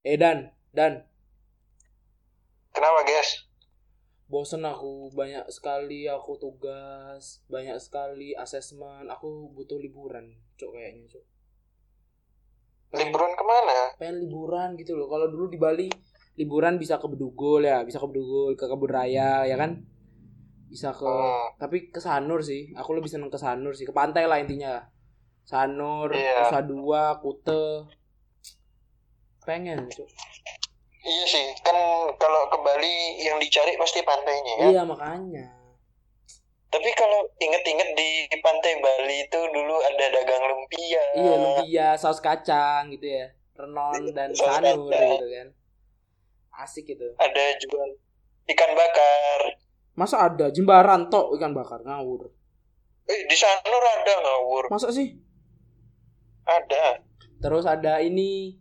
Eh Dan, Dan, Kenapa guys? bosen aku banyak sekali aku tugas, banyak sekali asesmen, aku butuh liburan, cok kayaknya cok. Pengen, Liburan ke mana? pengen liburan gitu loh. Kalau dulu di Bali liburan bisa ke Bedugul ya, bisa ke Bedugul, ke Kebun Raya ya kan? Bisa ke Hmm. tapi ke Sanur sih. Aku lebih seneng ke Sanur sih, ke pantai lah intinya. Sanur, Iya. Nusa Dua, Kute. Pengen, cok. Iya sih, kan kalau ke Bali yang dicari pasti pantainya ya. Iya makanya. Tapi kalau inget-inget di pantai Bali itu dulu ada dagang lumpia. Iya lumpia, saus kacang gitu ya. Renon dan Saus sanur kacang. gitu kan. Asik gitu. Ada jual ikan bakar. Masa ada jembaran tok ikan bakar ngawur. Eh, di Sanur ada ngawur. Masa sih? Ada. Terus ada ini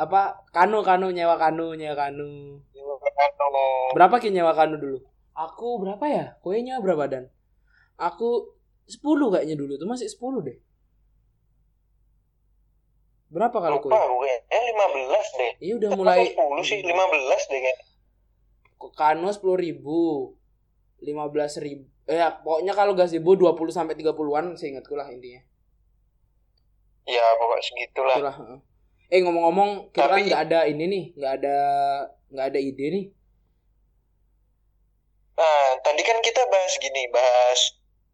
apa kanu kanu nyewa kanu nyewa kanu. Anu, Berapa ki nyewa kanu dulu? Aku berapa ya? Kowe nyewa berapa dan? Aku 10 kayaknya dulu tuh masih 10 deh. Berapa kalau kowe? gue. Eh 15 deh. Iya udah Mulai mulai 10 sih, 15 deh kayak. Kano sepuluh ribu, lima belas ribu. Eh, ya, pokoknya kalau gazebo 20 sampai 30-an seingatku lah intinya. Ya pokoknya segitulah. Itulah. Eh ngomong-ngomong, kita kan Tapi- nggak ada ini nih, nggak ada nggak ada ide nih. Nah, tadi kan kita bahas gini, bahas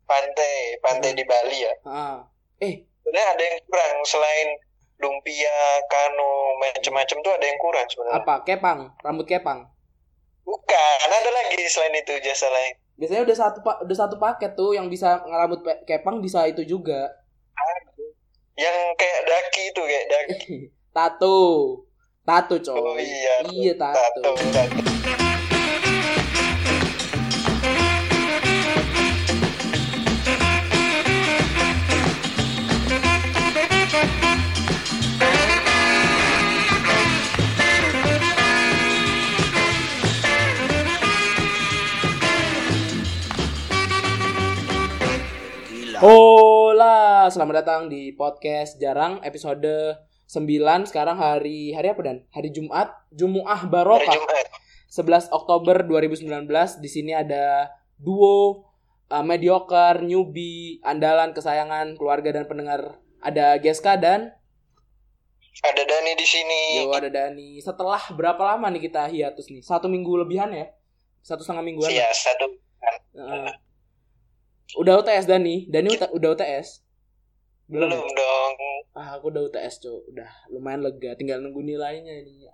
pantai, pantai Hmm. di Bali ya. Ah. Eh, Sebenarnya ada yang kurang selain lumpia, kano, macam-macam tuh ada yang kurang sebenarnya. apa? Kepang, rambut kepang. Bukan, ada lagi selain itu jasa lain. Biasanya udah satu pak, udah satu paket tuh yang bisa ngerambut kepang bisa itu juga. Yang kayak daki itu kayak daki. Tato. Tato, coy. Oh iya. Iya, tato. Tato, tato. Hola, selamat datang di podcast Jarang episode 9 sekarang hari hari apa dan? Hari Jumat, Jumuah Barokah. Jumat. 11 Oktober 2019 di sini ada duo uh, mediocre newbie andalan kesayangan keluarga dan pendengar ada Geska dan Ada Dani di sini. Yo ada Dani. Setelah berapa lama nih kita hiatus nih? Satu minggu lebihan ya? Satu setengah mingguan. Iya, satu. Heeh. udah UTS Dani. Dani uta- udah UTS. Belum. Belum ya? dong. Ah, aku udah UTS, Cok. Udah lumayan lega, tinggal nunggu nilainya ini.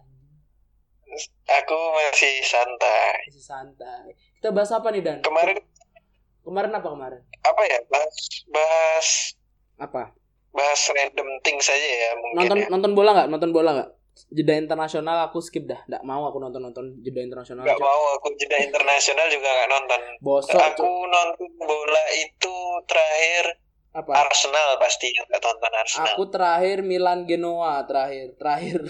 Aku masih santai. Masih santai. Kita bahas apa nih, Dan? Kemarin Kemarin apa kemarin? apa ya? Bahas bahas Apa? bahas random things saja ya mungkin Nonton ya. nonton bola nggak? Nonton bola nggak? Jeda internasional aku skip dah. Nggak mau aku nonton nonton jeda internasional. Gak Cok. mau aku jeda internasional juga gak nonton. Bosok, aku Cok. nonton bola itu terakhir Apa? Arsenal pasti yang gak tonton Arsenal. Aku terakhir Milan Genoa terakhir terakhir.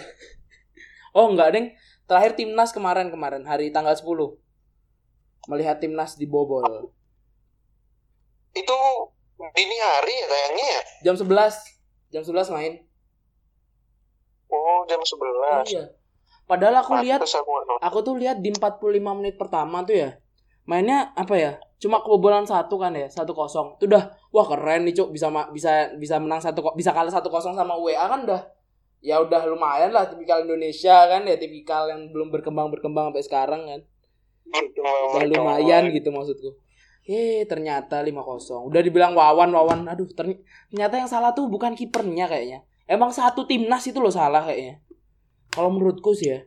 oh enggak deng, terakhir timnas kemarin kemarin hari tanggal 10 melihat timnas dibobol Itu dini hari ya tayangnya ya? jam 11 jam 11 main. Oh jam 11 Iya. Padahal aku lihat aku nggak aku tuh lihat di 45 menit pertama tuh ya. Mainnya apa ya? Cuma kebobolan satu kan ya, satu kosong. Itu udah wah keren nih cuk bisa bisa bisa menang satu bisa kalah satu kosong sama WA kan udah ya udah lumayan lah tipikal Indonesia kan ya tipikal yang belum berkembang berkembang sampai sekarang kan. Udah lumayan gitu maksudku. Eh ternyata 5-0. Udah dibilang Wawan Wawan. Aduh terny- ternyata yang salah tuh bukan kipernya kayaknya. Emang satu timnas itu loh salah kayaknya. Kalau menurutku sih ya.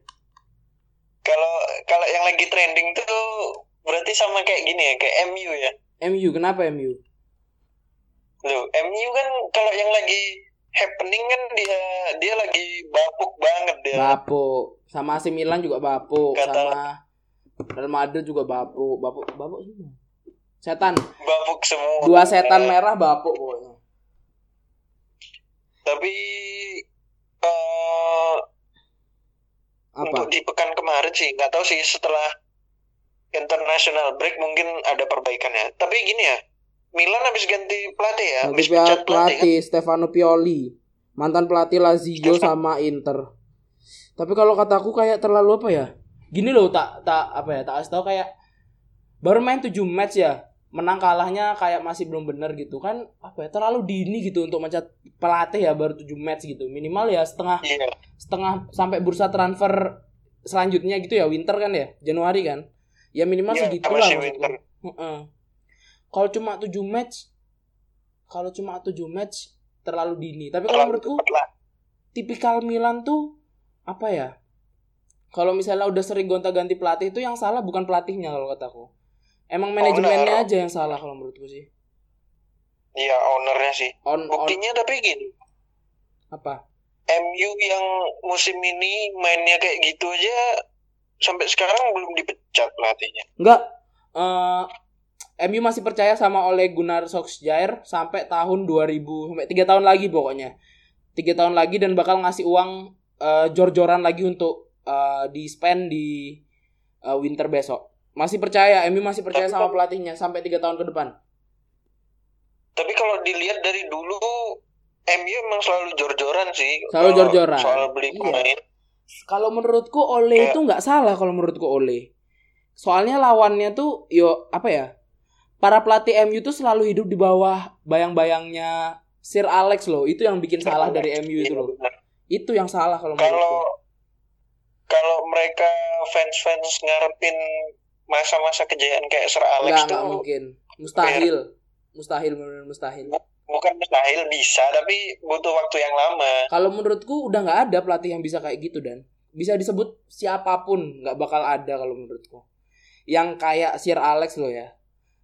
Kalau kalau yang lagi trending tuh berarti sama kayak gini ya, kayak MU ya. MU kenapa MU? Loh, MU kan kalau yang lagi happening kan dia dia lagi bapuk banget dia. Bapuk. Sama AC Milan juga bapuk. Kata- Sama Real Madrid juga bapuk. Bapuk bapuk semua. Setan. Bapuk semua. Dua setan merah bapuk pokoknya. Tapi eh Apa? untuk di pekan kemarin sih nggak tahu sih setelah international break mungkin ada perbaikannya. Tapi gini ya, Milan habis ganti pelatih ya, habis pecat pelatih kan. pelatih Stefano Pioli. Mantan pelatih Lazio sama Inter. Tapi kalau kataku kayak terlalu apa ya? Gini loh tak tak apa ya? Tak kasih tahu kayak baru main 7 match ya. Menang kalahnya kayak masih belum bener gitu kan apa ya terlalu dini gitu untuk mencat pelatih ya baru 7 match gitu minimal ya setengah Iya. setengah sampai bursa transfer selanjutnya gitu ya winter kan ya Januari kan ya minimal Iya, segitu lah kalau cuma 7 match kalau cuma 7 match terlalu dini. Tapi kalau menurutku tipikal Milan tuh apa ya? Kalau misalnya udah sering gonta-ganti pelatih itu yang salah bukan pelatihnya kalau kataku emang manajemennya benar. aja yang salah kalau menurutku sih. Iya, ownernya sih. on on Buktinya tapi gini, apa? MU yang musim ini mainnya kayak gitu aja sampai sekarang belum dipecat pelatihnya. Enggak. eh MU masih percaya sama Ole Gunnar Solskjaer sampai tahun 2000 sampai tiga tahun lagi pokoknya. Tiga tahun lagi dan bakal ngasih uang eh, jor-joran lagi untuk eh, di spend di eh, winter besok. Masih percaya, MU masih percaya Tapi sama pelatihnya sampai tiga tahun ke depan. Tapi kalau dilihat dari dulu MU emang selalu jor-joran sih. Selalu jor-joran. Soal beli Iya. Kalau menurutku Ole itu nggak salah kalau menurutku Ole. Soalnya lawannya tuh yo apa ya? Para pelatih MU tuh selalu hidup di bawah bayang-bayangnya Sir Alex loh. Itu yang bikin salah dari MU itu Iya, loh. Itu yang salah kalau Kalau menurutku. kalau mereka fans-fans ngarepin masa-masa kejayaan kayak Sir Alex Nggak, tuh nggak mungkin. Mustahil. Mustahil benar mustahil. Bukan mustahil bisa tapi butuh waktu yang lama. Kalau menurutku udah nggak ada pelatih yang bisa kayak gitu dan bisa disebut siapa pun nggak bakal ada kalau menurutku. Yang kayak Sir Alex loh ya.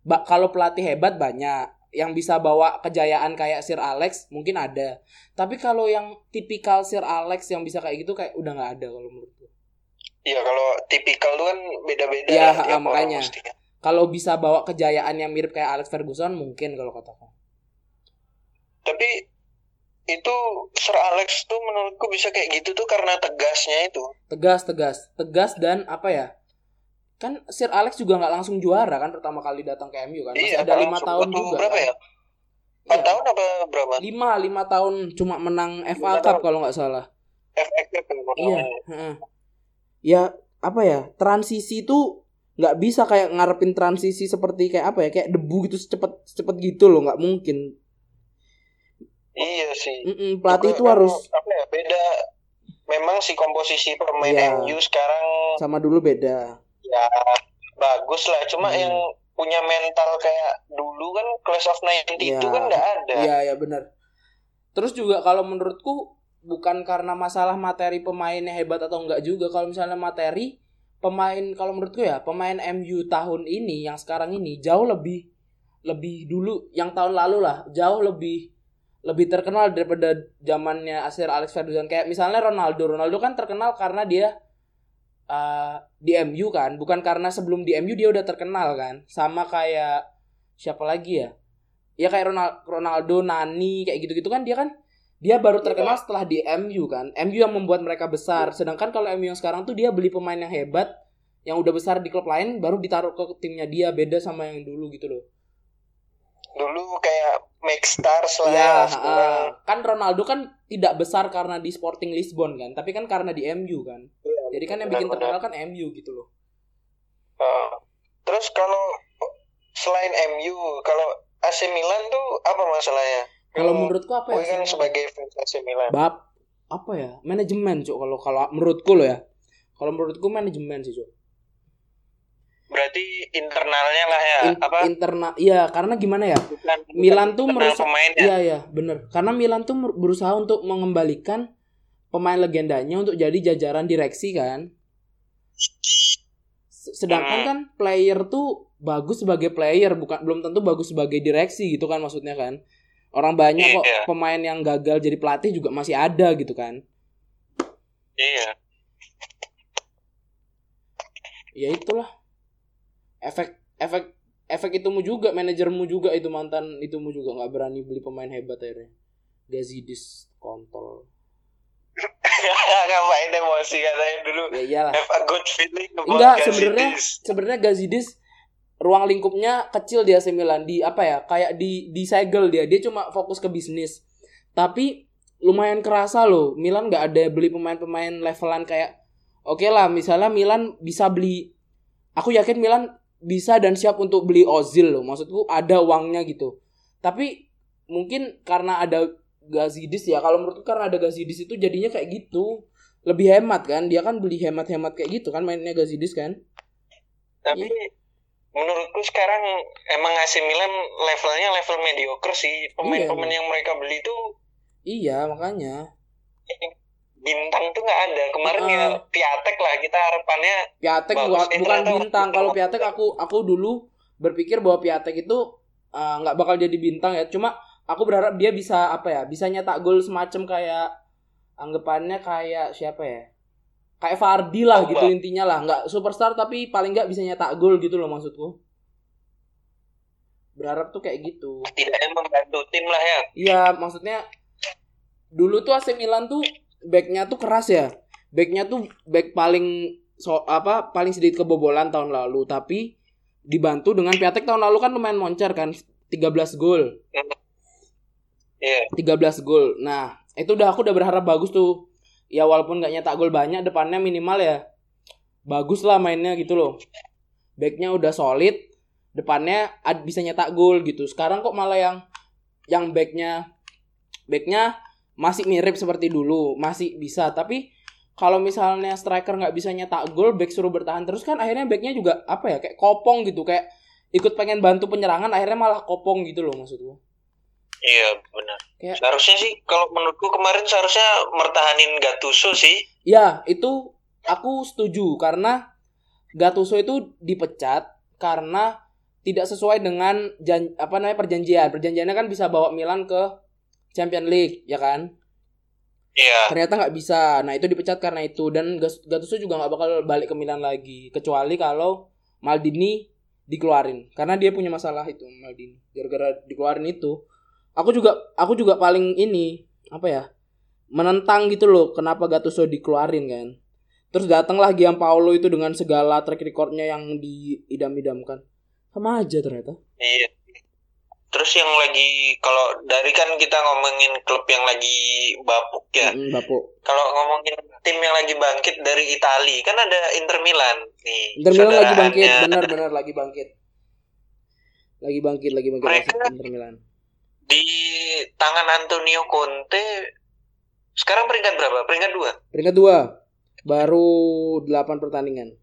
Ba kalau pelatih hebat banyak yang bisa bawa kejayaan kayak Sir Alex mungkin ada. Tapi kalau yang tipikal Sir Alex yang bisa kayak gitu kayak udah nggak ada kalau menurutku. Iya kalau tipikal tuh kan beda-beda Iya, ah, orang makanya. Kalau bisa bawa kejayaan yang mirip kayak Alex Ferguson mungkin kalau kataku. Tapi itu Sir Alex tuh menurutku bisa kayak gitu tuh karena tegasnya itu. Tegas, tegas, tegas dan apa ya? Kan Sir Alex juga nggak langsung juara kan pertama kali datang ke MU kan. Masih ada kalau lima tahun juga. Berapa kan? ya? Empat Iya. tahun apa berapa? lima lima tahun cuma menang FA Cup kalau nggak salah FA Cup yang iya heeh. ya apa ya transisi itu nggak bisa kayak ngarepin transisi seperti kayak apa ya kayak debu gitu secepat secepat gitu loh nggak mungkin Iya sih. Mm-mm, pelatih Juga itu kan harus apa ya beda. Memang si komposisi pemain Iya. MU sekarang sama dulu beda ya bagus lah. Cuma Hmm. yang punya mental kayak dulu kan Class of 90 itu Iya. kan nggak ada. iya ya benar terus juga kalau menurutku bukan karena masalah materi pemainnya hebat atau enggak juga kalau misalnya materi pemain kalau menurutku ya pemain MU tahun ini yang sekarang ini jauh lebih lebih dulu yang tahun lalu lah jauh lebih lebih terkenal daripada zamannya Sir Alex Ferguson. Kayak misalnya Ronaldo. Ronaldo kan terkenal karena dia uh, di MU kan. Bukan karena sebelum di MU dia udah terkenal kan. Sama kayak siapa lagi ya? Ya kayak Ronal- Ronaldo Nani kayak gitu-gitu kan dia kan dia baru terkenal setelah di MU kan. MU yang membuat mereka besar. Sedangkan kalau MU yang sekarang tuh dia beli pemain yang hebat yang udah besar di klub lain baru ditaruh ke timnya dia. Beda sama yang dulu gitu loh Dulu kayak make stars lah Iya, ya. ah. kan Ronaldo kan tidak besar karena di Sporting Lisbon kan, tapi kan karena di MU kan. Iya, Jadi kan yang bikin terkenal kan MU gitu loh. Uh, terus kalau selain MU, kalau AC Milan tuh apa masalahnya? Kalau menurutku apa ya? kan sebagai fans AC Milan. bab apa ya? Manajemen, Cuk. Kalau kalau menurutku loh ya. Kalau menurutku manajemen sih, Cuk. Berarti internalnya lah ya. In- apa? internal iya, karena gimana ya? bukan, Milan tuh merusak pemain ya. Iya, iya, bener. Karena Milan tuh berusaha untuk mengembalikan pemain legendanya untuk jadi jajaran direksi kan. Sedangkan Hmm. kan player tuh bagus sebagai player, bukan belum tentu bagus sebagai direksi gitu kan maksudnya kan. Orang banyak kok Iya. pemain yang gagal jadi pelatih juga masih ada gitu kan. Iya. Ya itulah. Efek efek efek itumu juga, manajermu juga itu mantan itumu juga nggak berani beli pemain hebat akhirnya. Gazidis kontol. Ngapain emosi katanya dulu. Ya iyalah. Have a good feeling Enggak, sebenarnya sebenarnya Gazidis ruang lingkupnya kecil di AC Milan di apa ya kayak di di segel dia dia cuma fokus ke bisnis tapi lumayan kerasa loh. Milan nggak ada beli pemain-pemain levelan kayak oke lah misalnya Milan bisa beli aku yakin Milan bisa dan siap untuk beli Ozil loh. Maksudku ada uangnya gitu. Tapi mungkin karena ada Gazidis ya kalau menurutku karena ada Gazidis itu jadinya kayak gitu lebih hemat kan dia kan beli hemat-hemat kayak gitu kan mainnya Gazidis kan tapi menurutku sekarang emang AC Milan levelnya level mediocre sih pemain-pemain Iya. yang mereka beli itu iya makanya bintang tuh nggak ada. Kemarin ya Heeh. Piatek lah kita harapannya Piatek Bagus. bukan, Eh, bintang. kalau Piatek aku aku dulu berpikir bahwa Piatek itu uh, nggak bakal jadi bintang ya. Cuma aku berharap dia bisa apa ya bisa nyetak gol semacam kayak anggapannya kayak siapa ya? Kayak Fardi lah gitu intinya lah. Nggak superstar tapi paling nggak bisa nyetak gol gitu loh maksudku. Berharap tuh kayak gitu. Tidak membantu tim lah ya. Iya, maksudnya dulu tuh AC Milan tuh backnya tuh keras ya. Backnya tuh back paling so apa paling sedikit kebobolan tahun lalu, tapi dibantu dengan Piatek tahun lalu kan lumayan moncer kan 13 gol. iya 13 gol. Nah, itu udah aku udah berharap bagus tuh. Ya walaupun nggak nyetak gol banyak, depannya minimal ya bagus lah mainnya gitu loh. Backnya udah solid, depannya ad- bisa nyetak gol gitu. Sekarang kok malah yang yang backnya backnya masih mirip seperti dulu, masih bisa. Tapi kalau misalnya striker nggak bisa nyetak gol, back suruh bertahan terus kan akhirnya backnya juga apa ya kayak kopong gitu, kayak ikut pengen bantu penyerangan akhirnya malah kopong gitu loh maksudku. iya benar Kayak- seharusnya sih kalau menurutku kemarin seharusnya mertahanin Gattuso sih Ya, itu aku setuju karena Gattuso itu dipecat karena tidak sesuai dengan jan, apa namanya perjanjian. Perjanjiannya kan bisa bawa Milan ke Champion League, ya kan? iya Ternyata nggak bisa. Nah, itu dipecat karena itu dan Gattuso juga nggak bakal balik ke Milan lagi kecuali kalau Maldini dikeluarin karena dia punya masalah itu Maldini. Gara-gara dikeluarin itu, aku juga aku juga paling ini apa ya? menentang gitu loh kenapa Gattuso dikeluarin kan. Terus datanglah Gianpaolo itu dengan segala track recordnya yang diidam-idamkan. Sama aja ternyata. Iya. Terus yang lagi kalau dari kan kita ngomongin klub yang lagi bapuk ya. Mm, Bapo. Kalau ngomongin tim yang lagi bangkit dari Italia kan ada Inter Milan nih. Inter Milan lagi bangkit, benar-benar lagi bangkit. Lagi bangkit, lagi bangkit Mereka- Inter Milan. Di tangan Antonio Conte sekarang peringkat berapa? Peringkat dua. Peringkat dua, baru 8 pertandingan.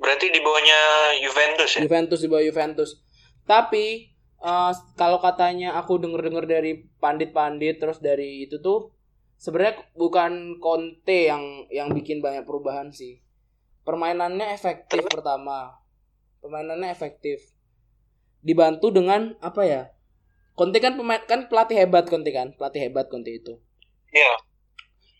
Berarti di bawahnya Juventus ya. Juventus di bawah Juventus. Tapi eh, kalau katanya aku denger-denger dari pandit-pandit terus dari itu tuh sebenarnya bukan Conte yang yang bikin banyak perubahan sih. Permainannya efektif pertama. Permainannya efektif. Dibantu dengan apa ya? Conte kan pemain kan pelatih hebat Conte kan, pelatih hebat Conte itu. Iya.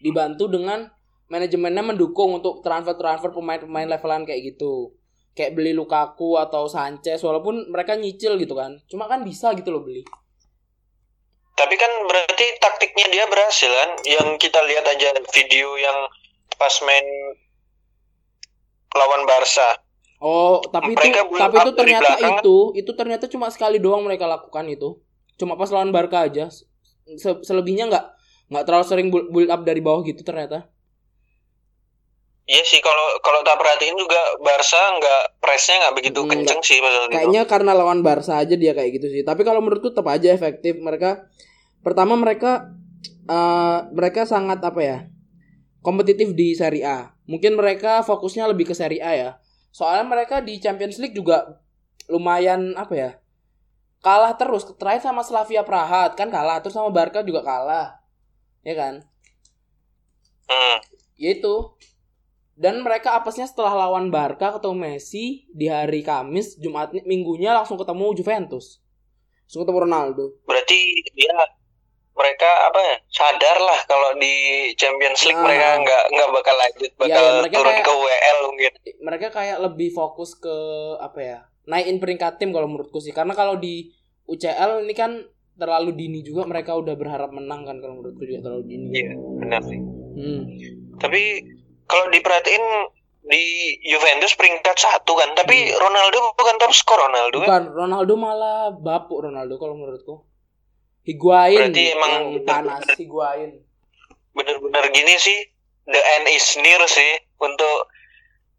Dibantu dengan manajemennya mendukung untuk transfer-transfer pemain-pemain levelan kayak gitu. Kayak beli Lukaku atau Sanchez walaupun mereka nyicil gitu kan. Cuma kan bisa gitu loh beli. Tapi kan berarti taktiknya dia berhasil kan? Yang kita lihat aja video yang pas main lawan Barca. Oh, tapi itu Mereka tapi itu ternyata itu itu ternyata cuma sekali doang mereka lakukan itu. Cuma pas lawan Barca aja. Se- selebihnya nggak nggak terlalu sering build up dari bawah gitu ternyata. Iya sih kalau kalau tak perhatiin juga Barca nggak pressnya nggak begitu Hmm, kenceng sih waktu itu. Kayaknya karena lawan Barca aja dia kayak gitu sih. Tapi kalau menurutku tetap aja efektif mereka. Pertama mereka eh, mereka sangat apa ya? kompetitif di Serie A. Mungkin mereka fokusnya lebih ke Serie A ya. Soalnya mereka di Champions League juga lumayan apa ya? Kalah terus terakhir sama Slavia Praha kan kalah terus sama Barca juga kalah. Ya kan? Hmm. Ya itu. Dan mereka apesnya setelah lawan Barca ketemu Messi di hari Kamis, Jumat minggunya langsung ketemu Juventus. Langsung ketemu Ronaldo. Berarti dia mereka apa ya sadar lah kalau di Champions League Nah. mereka nggak nggak bakal lanjut bakal ya, mereka turun kayak- ke WL mungkin. mereka kayak lebih fokus ke apa ya naikin peringkat tim kalau menurutku sih karena kalau di UCL ini kan terlalu dini juga mereka udah berharap menang kan kalau menurutku juga terlalu dini Iya benar sih. hmm. Tapi kalau diperhatiin di Juventus peringkat satu kan, tapi Ronaldo bukan top skor Ronaldo kan? bukan Ronaldo malah bapuk Ronaldo kalau menurutku Higuain Berarti emang panas Higuain. bener-bener gini sih the end is near sih untuk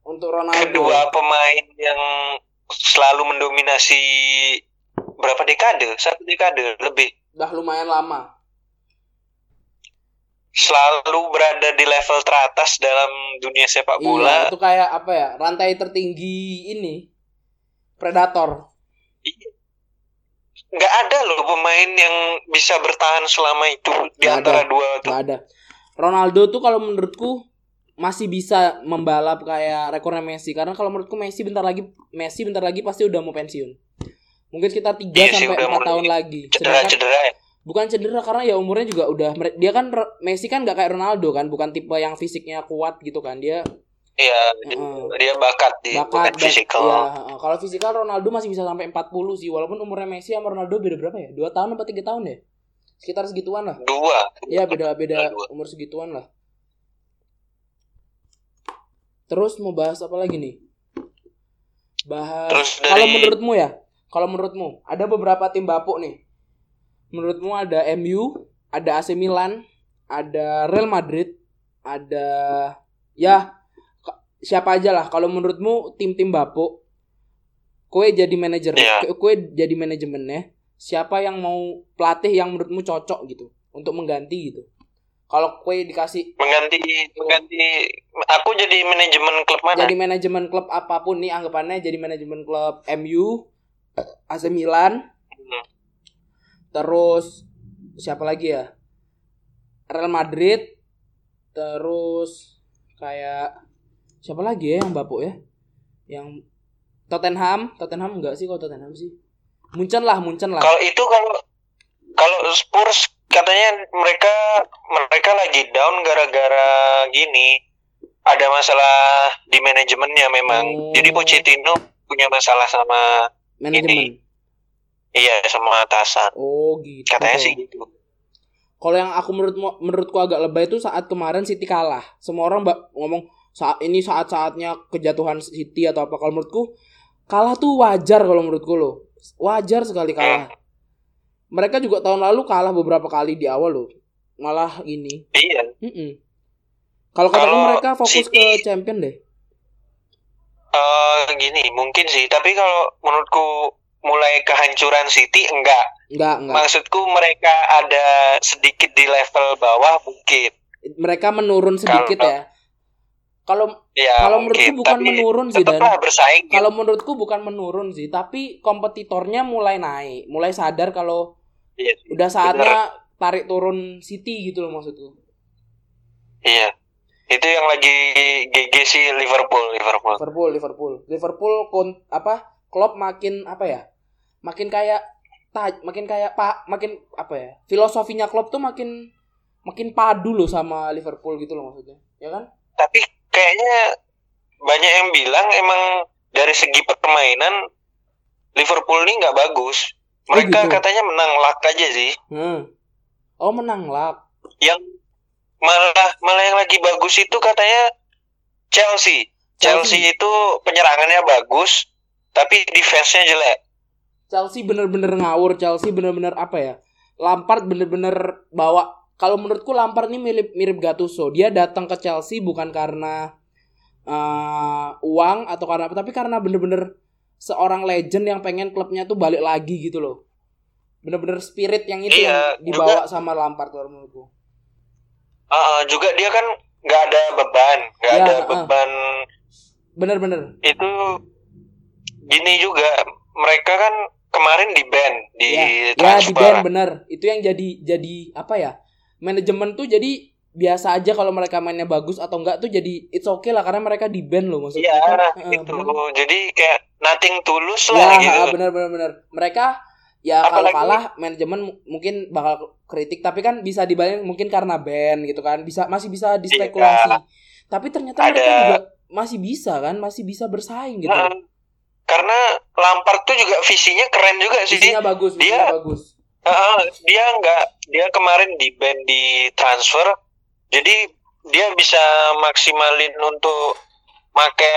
Untuk Ronaldo. kedua pemain yang selalu mendominasi berapa dekade satu dekade lebih Udah lumayan lama. Selalu berada di level teratas dalam dunia sepak Iya, bola itu kayak apa ya? Rantai tertinggi ini. Predator. nggak ada loh pemain yang bisa bertahan selama itu di Nggak antara ada. dua tuh Nggak ada. Ronaldo tuh kalau menurutku masih bisa membalap kayak rekornya Messi karena kalau menurutku Messi bentar lagi Messi bentar lagi pasti udah mau pensiun. Mungkin sekitar 3 Iya sampai udah 4 mulai tahun lagi. cedera Sedangkan cedera ya bukan cedera karena ya umurnya juga udah dia kan Messi kan gak kayak Ronaldo kan, bukan tipe yang fisiknya kuat gitu kan. Dia iya Heeh. dia bakat di bukan bakat dan- fisikal heeh. kalau fisikal Ronaldo masih bisa sampai 40 sih walaupun umurnya Messi sama Ronaldo beda berapa ya? 2 tahun apa 3 tahun ya? Sekitar segituan lah. dua Iya beda beda Dua. umur segituan lah. Terus mau bahas apa lagi nih? Bahas dari- kalau menurutmu ya, kalau menurutmu ada beberapa tim bapuk nih. Menurutmu ada MU, ada AC Milan, ada Real Madrid, ada ya siapa aja lah. Kalau menurutmu tim-tim bapuk, kue jadi manajer, Iya. kue jadi manajemennya. Siapa yang mau pelatih yang menurutmu cocok gitu untuk mengganti gitu? Kalau kue dikasih mengganti mengganti aku jadi manajemen klub mana jadi manajemen klub apa pun nih anggapannya jadi manajemen klub MU, AC Milan. Terus siapa lagi ya? Real Madrid, terus kayak siapa lagi ya yang bapuk ya? Yang Tottenham, Tottenham enggak sih kalau Tottenham sih? Munchen lah, Munchen lah. kalau itu kalau kalau Spurs katanya mereka mereka lagi down gara-gara gini ada masalah di manajemennya memang Oh. jadi Pochettino punya masalah sama Manajemen. Iya sama atasan Oh gitu. katanya sih gitu Kalau yang aku menurut menurutku agak lebay itu saat kemarin City kalah. Semua orang mbak ngomong saat ini saat-saatnya kejatuhan City atau apa. Kalau menurutku kalah tuh wajar kalau menurutku loh. Wajar sekali kalah. Mereka juga tahun lalu kalah beberapa kali di awal loh. Malah ini. iya. Kalau kataku Kalau mereka fokus City- ke champion deh. Eh gini mungkin sih tapi kalau menurutku mulai kehancuran City enggak Enggak, enggak. maksudku mereka ada sedikit di level bawah mungkin Mereka menurun sedikit Kalau- ya. Kalau ya Kalau mungkin menurutku bukan tapi menurun sih, Dan. bersaing gitu. kalau menurutku bukan menurun sih, tapi kompetitornya mulai naik, mulai sadar kalau sih. udah saatnya tarik turun City gitu loh maksudku. Iya. Itu yang lagi GG sih Liverpool, Liverpool. Liverpool, Liverpool, Liverpool kon apa? Klopp makin apa ya? Makin kayak ta- makin kayak pak, makin apa ya? Filosofinya Klopp tuh makin makin padu loh sama Liverpool gitu loh maksudnya, ya kan? Tapi kayaknya banyak yang bilang emang dari segi permainan Liverpool ini nggak bagus. Oh, Mereka gitu. katanya menang luck aja sih. Hmm. Oh menang lah. Yang malah malah yang lagi bagus itu katanya Chelsea. Chelsea. Chelsea itu penyerangannya bagus, tapi defense-nya jelek. Chelsea bener-bener ngawur, Chelsea bener-bener apa ya? Lampard bener-bener bawa. Kalau menurutku Lampard ini mirip mirip Gattuso. Dia datang ke Chelsea bukan karena eh, uang atau karena apa, tapi karena bener-bener seorang legend yang pengen klubnya tuh balik lagi gitu loh. Bener-bener spirit yang itu Iya, yang dibawa sama Lampard kalau menurutku. Ah, juga dia kan nggak ada beban, nggak Ya, ada beban Bener-bener. itu gini juga mereka kan kemarin di band di Ya, ya di band bener. Itu yang jadi jadi apa ya? Manajemen tuh jadi biasa aja kalau mereka mainnya bagus atau enggak tuh jadi it's okay lah karena mereka di band loh maksudnya. Iya, kan? Itu bener. jadi kayak nothing tulus Ya, lah gitu bener bener bener. Mereka ya kalau kalah manajemen mu- mungkin bakal kritik tapi kan bisa dibalik mungkin karena band gitu kan. Bisa masih bisa dispekulasi. Iya. Tapi ternyata Ada- mereka juga masih bisa kan, masih bisa bersaing gitu. Nah, karena Lampard tuh juga visinya keren juga sih Visinya bagus, visinya dia- bagus. Heeh, dia nggak dia kemarin di band di transfer jadi dia bisa maksimalin untuk make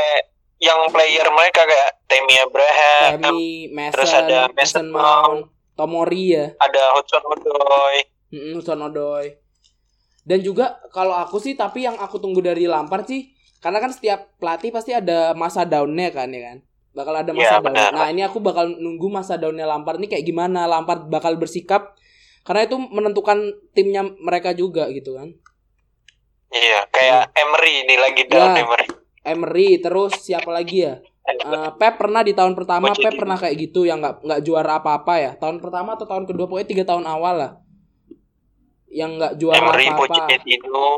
yang player mereka kayak Tammy Abraham Tammy, Mason, terus ada Mason Mount. Tomori ya. ada Hudson Odoi Mm, Hudson Odoi. Dan juga kalau aku sih tapi yang aku tunggu dari Lampard sih karena kan setiap pelatih pasti ada masa down-nya kan ya kan. Bakal ada masa Iya, down. benar. Nah, ini aku bakal nunggu masa down-nya Lampard ini kayak gimana Lampard bakal bersikap karena itu menentukan timnya mereka juga gitu kan. iya kayak Emery ini lagi down Ya. Emery Emery terus siapa lagi ya? Eh, Pep pernah di tahun pertama Pochettino. Pep pernah kayak gitu yang nggak nggak juara apa-apa ya tahun pertama atau tahun kedua pokoknya tiga tahun awal lah yang nggak juara Emery apa-apa Pochettino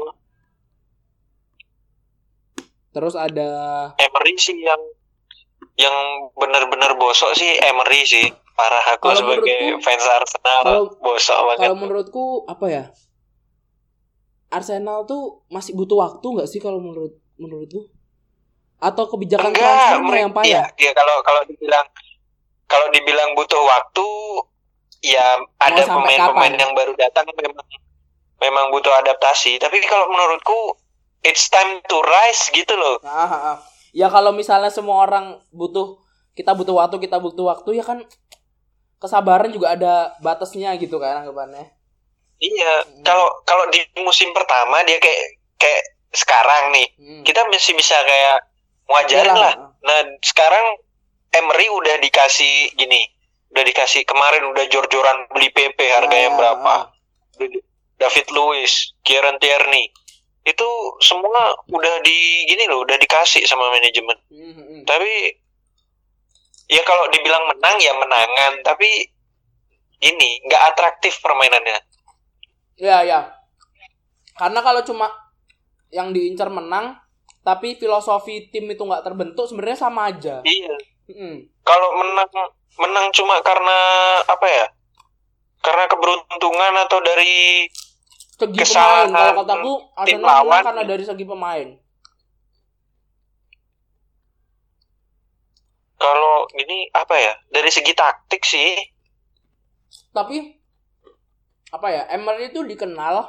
terus ada Emery sih yang yang benar-benar bosok sih Emery sih. Parah aku Kalau sebagai menurutku- fans Arsenal kalau- bosok banget. kalau menurutku apa ya? Arsenal tuh masih butuh waktu nggak sih kalau menurut menurutku? Atau kebijakan enggak mereka yang payah? iya, iya, kalau kalau dibilang kalau dibilang butuh waktu ya ada pemain-pemain yang baru datang memang memang butuh adaptasi. Tapi kalau menurutku it's time to rise gitu loh. Ah, ah, ah. Ya kalau misalnya semua orang butuh kita butuh waktu kita butuh waktu ya kan kesabaran juga ada batasnya gitu kan anggapannya iya Hmm. kalau kalau di musim pertama dia kayak kayak sekarang nih Hmm. kita masih bisa kayak wajarin Iyalah. lah Nah, sekarang Emery udah dikasih gini, udah dikasih kemarin udah jor-joran beli PP harganya Ah, berapa? ah. David Luiz, Kieran Tierney. Itu semua udah di gini loh, udah dikasih sama manajemen. Hmm, hmm. Tapi ya kalau dibilang menang ya menangan, tapi ini nggak atraktif permainannya. Ya ya. Karena kalau cuma yang diincar menang, tapi filosofi tim itu nggak terbentuk, sebenarnya sama aja. Iya. Hmm. Kalau menang menang cuma karena apa ya? Karena keberuntungan atau dari Segi Kesalahan pemain, kalau kataku tim Arsenal lawan. karena dari segi pemain. kalau ini apa ya? Dari segi taktik sih Tapi apa ya? Emery itu dikenal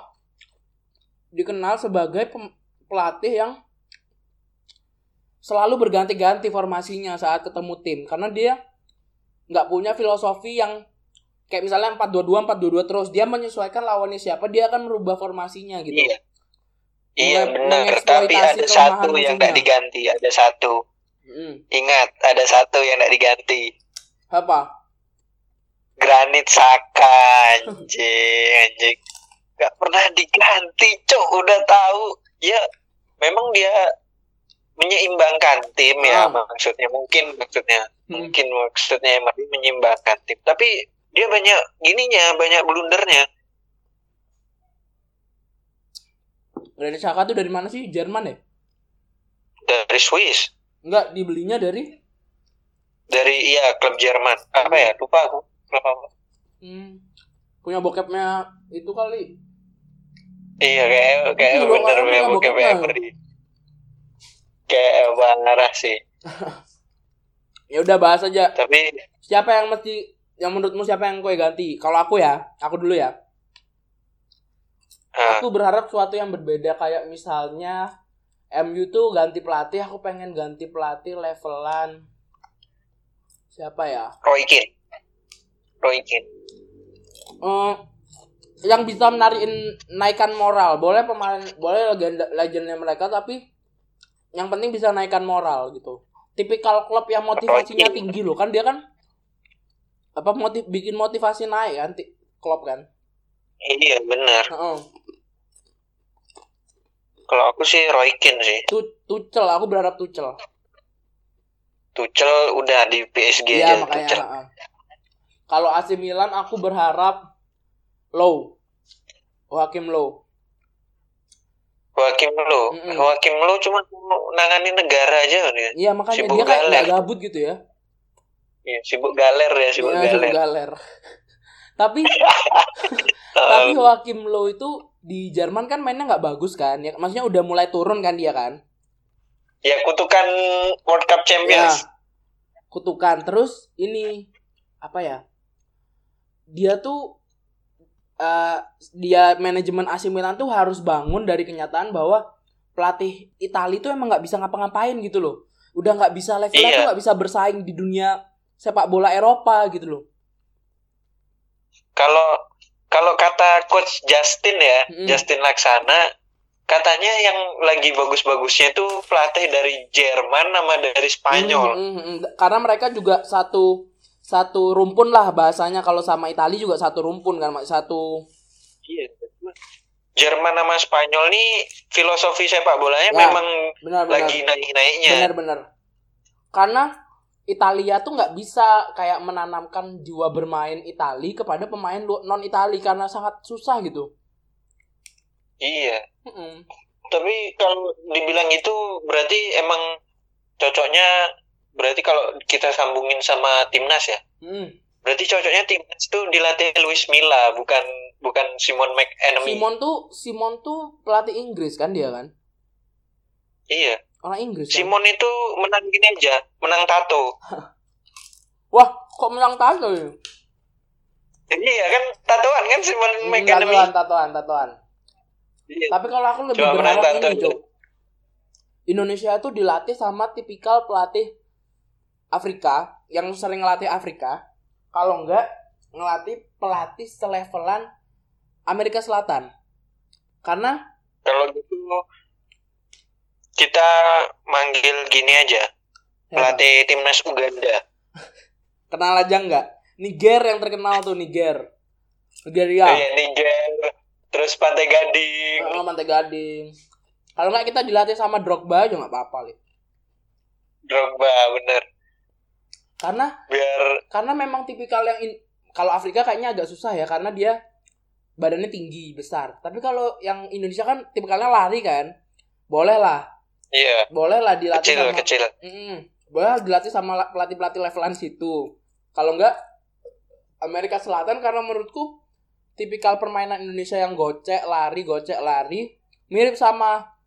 dikenal sebagai pelatih yang selalu berganti-ganti formasinya saat ketemu tim karena dia nggak punya filosofi yang kayak misalnya 4-2-2 4-2-2 terus dia menyesuaikan lawannya siapa dia akan merubah formasinya gitu. Iya. Iya benar, tapi ada satu yang tidak diganti, ada satu. Mm. Ingat, ada satu yang tidak diganti. Apa? Granit Saka, anjing, anjing. Gak pernah diganti, cok. Udah tahu, ya memang dia menyeimbangkan tim ya, Ah. maksudnya mungkin maksudnya, Hmm. mungkin maksudnya Emery menyeimbangkan tim. Tapi dia banyak gininya, banyak blundernya. Dari Saka tuh dari mana sih? Jerman ya? Dari Swiss, Enggak, dibelinya dari dari iya klub Jerman. Apa ya? Lupa aku. Klub apa? hmm, punya bokepnya itu kali. Iya kayak kayak Itu bener punya bokep Emery. Kayak banget sih. Ya udah bahas aja. Tapi Siapa yang mesti yang menurutmu siapa yang kue ganti? Kalau aku ya, aku dulu ya. ah, Aku berharap suatu yang berbeda kayak misalnya MU tuh ganti pelatih, aku pengen ganti pelatih levelan siapa ya? Roy Keane. Roy Keane. Eh, yang bisa menarikin naikkan moral. Boleh pemain, boleh legenda legendnya mereka tapi yang penting bisa naikkan moral gitu. Tipikal klub yang motivasinya tinggi loh kan dia kan apa motiv bikin motivasi naik kan klub kan. Iya bener. Heeh. Kalau aku sih Roy Keane sih. Tu Tuchel, aku berharap Tuchel. Tuchel udah di PSG Iya aja makanya. Tuchel. heeh. Kalau AC Milan aku berharap Low. Joachim Low. Joachim Low. Mm-mm. Joachim Low cuma nangani negara aja dia. Iya makanya Sibuk dia kayak nggak gabut gitu ya. Iya, sibuk galer ya, sibuk Iya, sibuk galer. galer. tapi tapi Joachim Low itu di Jerman kan mainnya nggak bagus kan? Ya, maksudnya udah mulai turun kan dia kan? ya kutukan World Cup Ya. Champions. Kutukan terus ini apa ya? Dia tuh eh, dia manajemen AC Milan tuh harus bangun dari kenyataan bahwa pelatih Italia itu emang nggak bisa ngapa-ngapain gitu loh. Udah nggak bisa levelnya Iya. tuh nggak bisa bersaing di dunia sepak bola Eropa gitu loh. kalau kalau kata coach Justin ya, Mm-mm. Justin Laksana, katanya yang lagi bagus-bagusnya itu pelatih dari Jerman sama dari Spanyol. Hmm, hmm, hmm. Karena mereka juga satu satu rumpun lah bahasanya kalau sama Italia juga satu rumpun kan satu Iya. Jerman sama Spanyol nih filosofi sepak bolanya Ya, memang benar-benar lagi naik-naiknya. benar-benar karena Italia tuh nggak bisa kayak menanamkan jiwa bermain Itali kepada pemain non Itali karena sangat susah gitu. Iya. Mm-mm. Tapi kalau dibilang itu berarti emang cocoknya berarti kalau kita sambungin sama timnas ya. Mm. Berarti cocoknya timnas itu dilatih Luis Milla bukan bukan Simon McEnemy. Simon tuh Simon tuh pelatih Inggris kan dia kan? Iya. Orang Inggris. Kan? Simon itu menang gini aja, menang tato. Wah, kok menang tato ya? Iya kan tatoan kan Simon Hmm, McEnemy. tatoan, tatoan, tatoan. Iya. Tapi kalau aku lebih Cuma berharap menang ini. Cok. Indonesia itu dilatih sama tipikal pelatih Afrika yang sering ngelatih Afrika. Kalau enggak ngelatih pelatih selevelan Amerika Selatan. Karena Kalau gitu kita manggil gini aja, ya, pelatih timnas Uganda. kenal aja enggak? Niger yang terkenal tuh Niger. Nigeria. Kayak Niger, terus Pantai Gading. Oh, Mantai Gading. Kalau enggak kita dilatih sama Drogba aja nggak apa-apa, Li. Drogba bener. Karena Biar karena memang tipikal yang in- kalau Afrika kayaknya agak susah ya karena dia badannya tinggi besar tapi kalau yang Indonesia kan tipikalnya lari kan boleh lah iya. Boleh lah dilatih kecil sama kecil. Mm-mm. boleh dilatih sama pelatih pelatih levelan situ. Kalau enggak Amerika Selatan karena menurutku tipikal permainan Indonesia yang gocek lari gocek lari mirip sama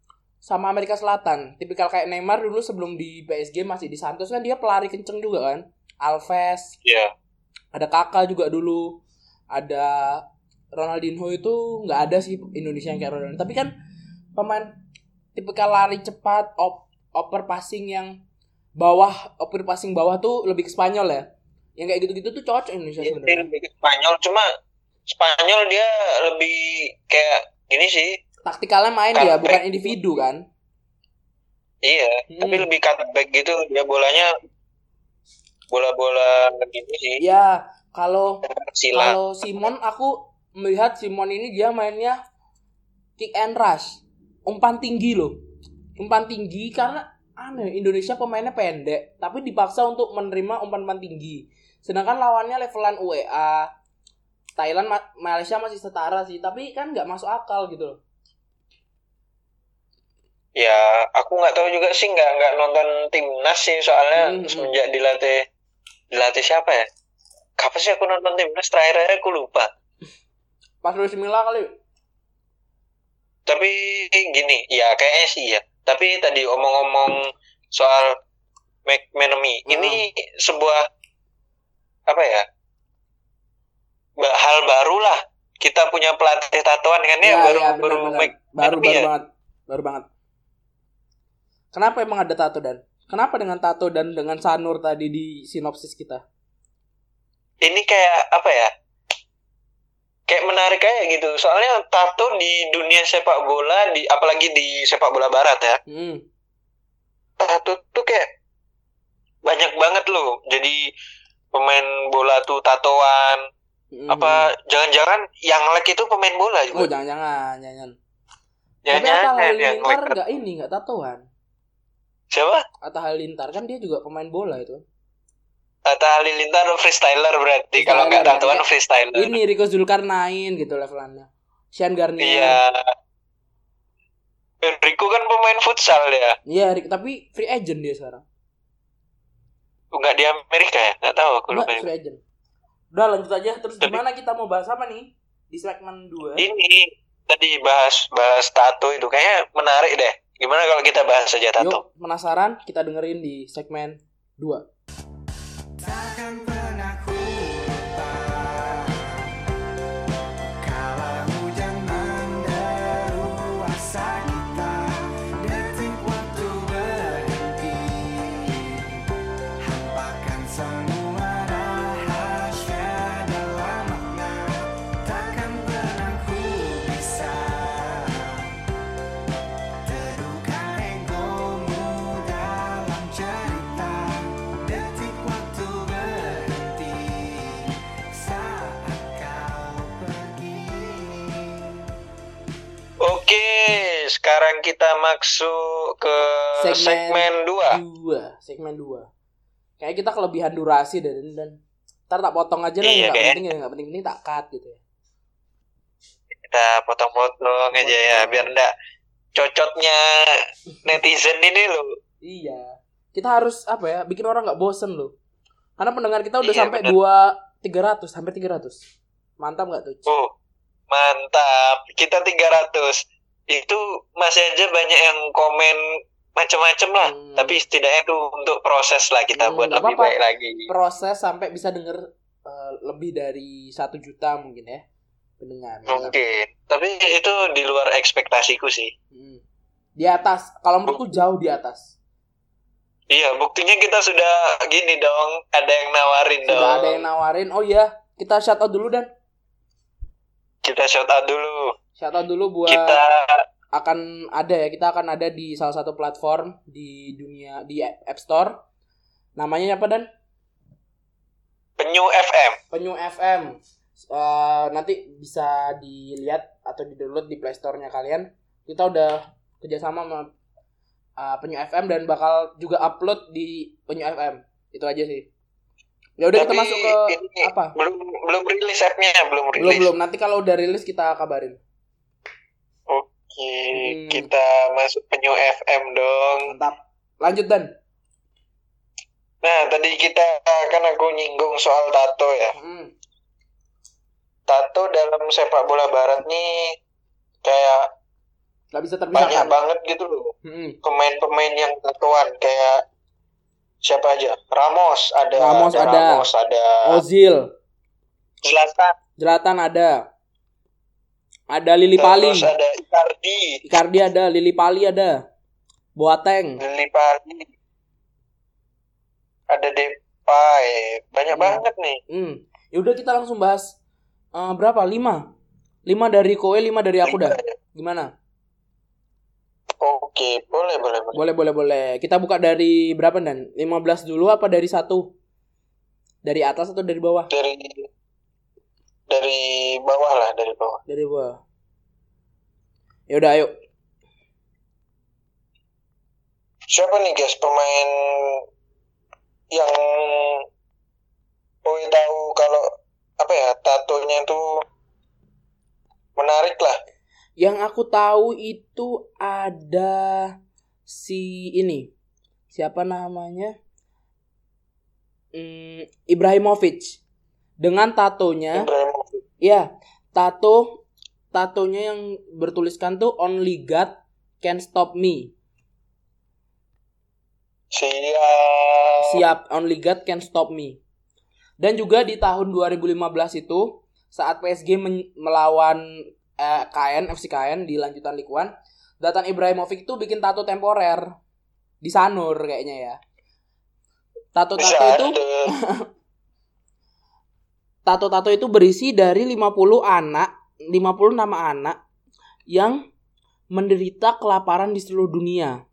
sama Amerika Selatan. Tipikal kayak Neymar dulu sebelum di PSG masih di Santos kan dia pelari kenceng juga kan. Alves. Iya. ada kakak juga dulu. Ada Ronaldinho itu nggak ada sih Indonesia yang kayak Ronaldinho. Tapi kan pemain tipikal lari cepat op oper passing yang bawah oper passing bawah tuh lebih ke Spanyol ya yang kayak gitu-gitu tuh cocok Indonesia Dia sebenarnya lebih ke Spanyol cuma Spanyol dia lebih kayak gini sih. taktikalnya main dia bukan individu kan Iya, Hmm. tapi lebih cutback gitu. Dia bolanya bola-bola gini sih. ya kalau kalau Simon aku melihat Simon ini dia mainnya kick and rush umpan tinggi loh umpan tinggi karena aneh Indonesia pemainnya pendek tapi dipaksa untuk menerima umpan-umpan tinggi sedangkan lawannya levelan UEA Thailand Ma- Malaysia masih setara sih tapi kan nggak masuk akal gitu loh Ya, aku nggak tahu juga sih nggak nggak nonton timnas sih soalnya Hmm, hmm. semenjak dilatih dilatih siapa ya? Kapan sih aku nonton timnas terakhir aku lupa. pas Luis Milla kali Tapi gini, ya kayaknya sih ya. Tapi tadi omong-omong soal McManamy, Hmm. ini sebuah apa ya? Hal baru lah. Kita punya pelatih tatoan kan ya, baru ya, baru benar-benar. Mc- baru baru ya? banget baru banget kenapa emang ada tato dan kenapa dengan tato dan dengan Sanur tadi di sinopsis kita ini kayak apa ya? Kayak menarik aja gitu. Soalnya tato di dunia sepak bola di apalagi di sepak bola barat ya. hmm. Tato tuh kayak banyak banget loh. Jadi pemain bola tuh tatoan. Hmm. Apa jangan-jangan yang lag itu pemain bola oh juga? jangan-jangan jangan Jangan-jangan yang Halilintar lag- nggak ini nggak tatoan Siapa? Atta Halilintar kan dia juga pemain bola itu Atta Halilintar freestyler berarti. Kalau nggak Freestyler, tatoan ya. freestyler. ini Rico Zulkarnain gitu levelannya Sean Garnier Iya. Rico kan pemain futsal ya. iya Rick tapi free agent dia sekarang Nggak di Amerika ya? Nggak tahu aku lupa. Enggak, free agent udah lanjut aja terus Tapi- gimana kita mau bahas apa nih di segmen 2 ini tadi bahas bahas tato itu kayaknya menarik deh. Gimana kalau kita bahas saja tato? Yuk, penasaran? Kita dengerin di segmen 2. Talking sekarang kita masuk ke Segmen segmen 2. Dua, segmen dua. Kayak kita kelebihan durasi dan dan ntar tak potong aja lah Iya, nggak penting ya nggak penting penting tak cut gitu ya. Kita potong-potong aja ya biar enggak cocotnya netizen ini loh. Iya. Kita harus apa ya bikin orang nggak bosen loh. Karena pendengar kita udah Iya, sampai dua tiga ratus hampir tiga ratus. Mantap nggak tuh? Oh, mantap. Kita 300. Itu masih aja banyak yang komen macam-macam lah. Hmm. Tapi setidaknya itu untuk proses lah kita Hmm, buat lebih apa-apa. baik lagi. Proses sampai bisa denger eh, lebih dari satu juta mungkin ya pendengar. Mungkin. Tapi itu di luar ekspektasiku sih. Hmm. Di atas, kalau menurutku jauh di atas. Iya, buktinya kita sudah gini dong. Ada yang nawarin dong. Sudah ada yang nawarin. Oh iya, kita shout out dulu dan Kita shout out dulu. Shout out dulu buat Kita akan ada ya kita akan ada di salah satu platform di dunia di App Store. Namanya apa dan? Penyu FM. Penyu FM Eh, nanti bisa dilihat atau di download di Play Store-nya kalian. Kita udah kerjasama sama eh, Penyu FM dan bakal juga upload di Penyu FM itu aja sih. Ya udah kita masuk ke ini apa? belum belum rilis app-nya, belum rilis. belum. Belum nanti kalau udah rilis kita kabarin. Oke, Hmm. kita masuk penyu FM dong. mantap lanjut dan Nah, tadi kita kan aku nyinggung soal tato ya. Hmm, Tato dalam sepak bola barat nih kayak nggak bisa banyak terpisahkan banget gitu loh. Hmm, Pemain-pemain yang tatoan kayak siapa aja? Ramos ada, Ramos ada. Ramos ada. Ozil Zlatan. Zlatan ada ada Lili Pali Terus ada Icardi, Icardi ada Lili Pali ada Boateng Lili Pali. Ada Depay. Banyak Hmm. banget nih. Hmm. Ya udah kita langsung bahas eh, berapa? Lima. Lima dari Koe, lima dari aku dah. Gimana? Oke, boleh, boleh, boleh. Boleh, boleh, boleh. Kita buka dari berapa dan? 15 dulu apa dari satu? Dari atas atau dari bawah? Dari dari bawah lah, dari bawah. Dari bawah. Ya udah, ayo. Siapa nih guys pemain yang Boy tahu kalau apa ya tatonya tuh menarik lah. Yang aku tahu itu ada si ini. Siapa namanya? Hmm, Ibrahimovic. Dengan tatonya. Ya, tato tatonya yang bertuliskan tuh Only God Can Stop Me. Siap. Siap, Only God Can Stop Me. Dan juga di tahun 2015 itu saat PSG melawan eh, KN FC KN di lanjutan Ligue 1, Zlatan Ibrahimovic tuh bikin tato temporer di Sanur kayaknya ya. Tato-tato itu. tato-tato itu berisi dari 50 anak, 50 nama anak yang menderita kelaparan di seluruh dunia.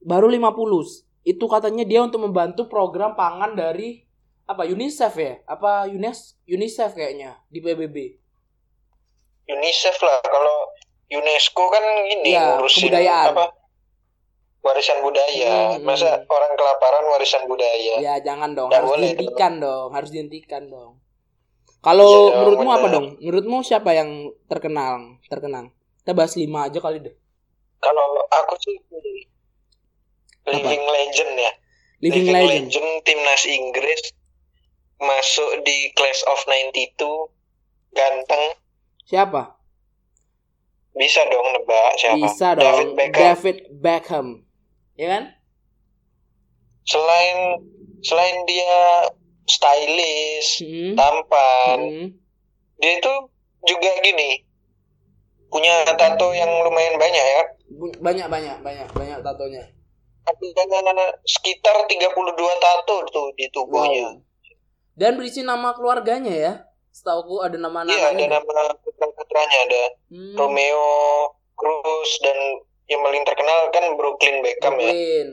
Baru 50. Itu katanya dia untuk membantu program pangan dari apa UNICEF ya? Apa UNES UNICEF kayaknya di PBB. UNICEF lah kalau UNESCO kan ini Iya, ngurusin kebudayaan. apa? Warisan budaya. Hmm. Masa orang kelaparan warisan budaya? Ya jangan dong, Nggak harus boleh dihentikan dong, harus dihentikan dong. Kalau Iya, menurutmu apa bener. dong? Menurutmu siapa yang terkenal? Terkenang? Kita bahas lima aja kali deh. Kalau aku sih living legend ya. Living, legend. timnas Inggris masuk di class of 92 ganteng Siapa? bisa dong nebak siapa Bisa dong. David Beckham David Beckham. Ya kan? selain selain dia stylish Hmm. tampan Hmm. dia itu juga gini punya tato yang lumayan banyak ya Bu- Banyak banyak banyak banyak tatonya. ada sekitar 32 tato tuh di tubuhnya Wow. Dan berisi nama keluarganya ya. Setauku ada nama iya ada nama putra putranya ada Hmm. Romeo Cruz dan yang paling terkenal kan Brooklyn Beckham ya Brooklyn.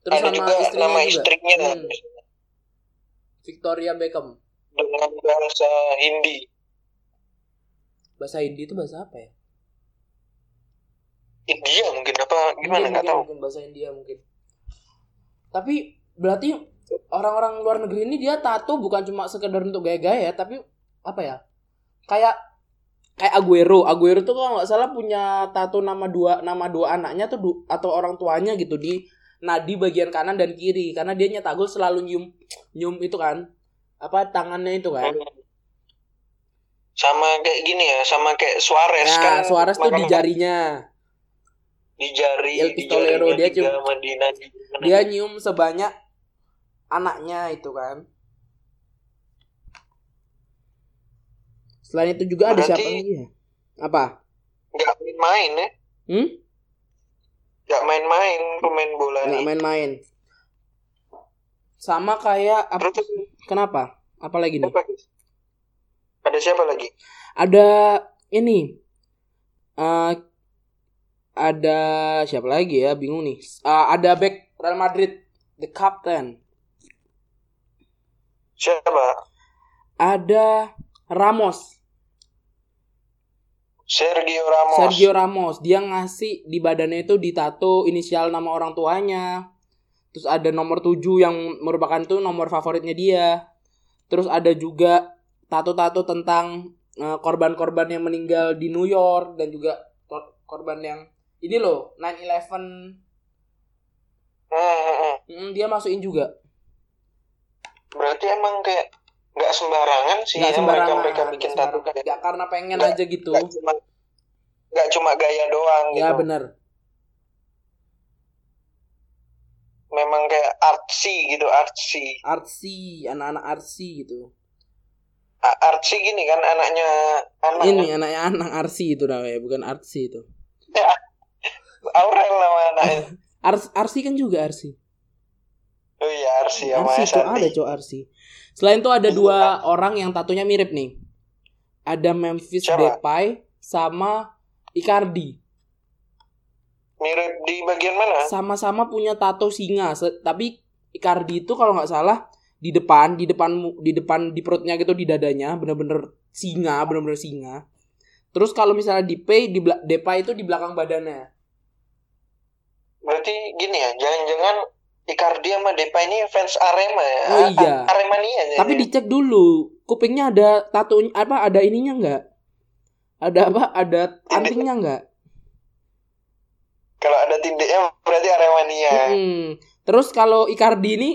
Terus ada sama juga istrinya nama juga. istrinya Hmm. Victoria Beckham. dengan bahasa Hindi Bahasa Hindi itu bahasa apa ya? India mungkin apa gimana nggak tahu mungkin bahasa India mungkin tapi berarti orang-orang luar negeri ini dia tato bukan cuma sekedar untuk gaya-gaya tapi apa ya kayak kayak Aguero. Aguero tuh kalau nggak salah punya tato nama dua nama dua anaknya tuh du- atau orang tuanya gitu di nadi bagian kanan dan kiri. Karena dia nyetak gol selalu nyium nyium itu kan apa tangannya itu kan. Sama kayak gini ya sama kayak Suarez kan. Nah Suarez tuh di jarinya. Di jari El di Pistolero, jarinya dia di nadi dia nyium sebanyak anaknya itu kan selain itu juga ada Berarti- siapa lagi ya? Apa? Nggak main-main ya? Hmm? Nggak main-main pemain bola nih. main-main. Sama kayak apa terus kenapa? Apa lagi nih? Ada siapa lagi? Ada ini. Eh ada siapa lagi ya? Bingung nih. Eh, ada back Real Madrid the captain. Siapa? Ada Ramos Sergio Ramos. Sergio Ramos. Dia ngasih di badannya itu ditato inisial nama orang tuanya. Terus ada nomor 7 yang merupakan tuh nomor favoritnya dia. Terus ada juga tato-tato tentang eh, korban-korban yang meninggal di New York dan juga kor- korban yang ini loh 9/11 Hmm, hmm, hmm. Hmm, dia masukin juga. Berarti emang kayak nggak sembarangan sih nggak ya sembarangan mereka mereka bikin tato kayak Nggak karena pengen Nggak- aja gitu. nggak cuma nggak cuma gaya doang ya gitu. bener. Memang kayak artsy gitu artsy. Artsy anak-anak artsy gitu. A- artsy gini kan anaknya anak ini kan? anaknya anak artsy itu namanya bukan artsy itu. Aurel nama anaknya. Ars Arsi kan juga Arsi. oh iya artsy sama Arsi cok ada cok Arsi. Selain itu ada dua orang yang tatunya mirip nih. Ada Memphis Siapa? Depay sama Icardi. mirip di bagian mana Sama-sama punya tato singa. Tapi Icardi itu kalau nggak salah di depan, di depan, di depan di perutnya gitu di dadanya bener-bener singa, bener-bener singa. Terus kalau misalnya di Depay di Depay itu di belakang badannya. berarti gini ya jangan-jangan Icardi sama Depay ini fans Arema ya Oh iya. Aremania ya Tapi dicek dulu, kupingnya ada tato apa ada ininya nggak? Ada apa? Ada antingnya nggak? kalau ada tindiknya berarti Aremania Mm-mm. Terus kalau Icardi ini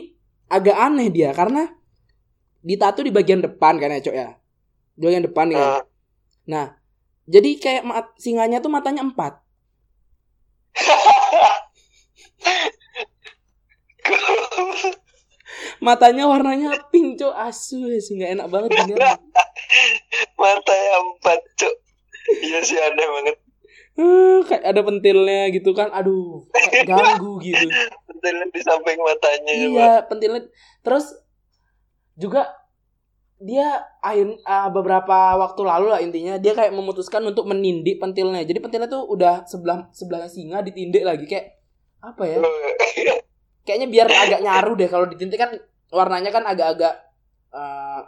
agak aneh dia karena ditato di bagian depan kan ya cok ya, di bagian depan nih. kan. Nah, Nah, jadi kayak singanya tuh matanya empat. Matanya warnanya pink cok asu asu nggak enak banget ini. mata yang empat cuk iya sih aneh banget Eh, kayak ada pentilnya gitu kan, aduh kayak ganggu gitu. Pentilnya di samping matanya. Iya, pentilnya. Terus juga dia akhir ah, beberapa waktu lalu lah intinya dia kayak memutuskan untuk menindik pentilnya. Jadi pentilnya tuh udah sebelah sebelahnya singa ditindik lagi kayak apa ya? Kayaknya biar agak nyaru deh kalau ditindik kan warnanya kan agak-agak eh,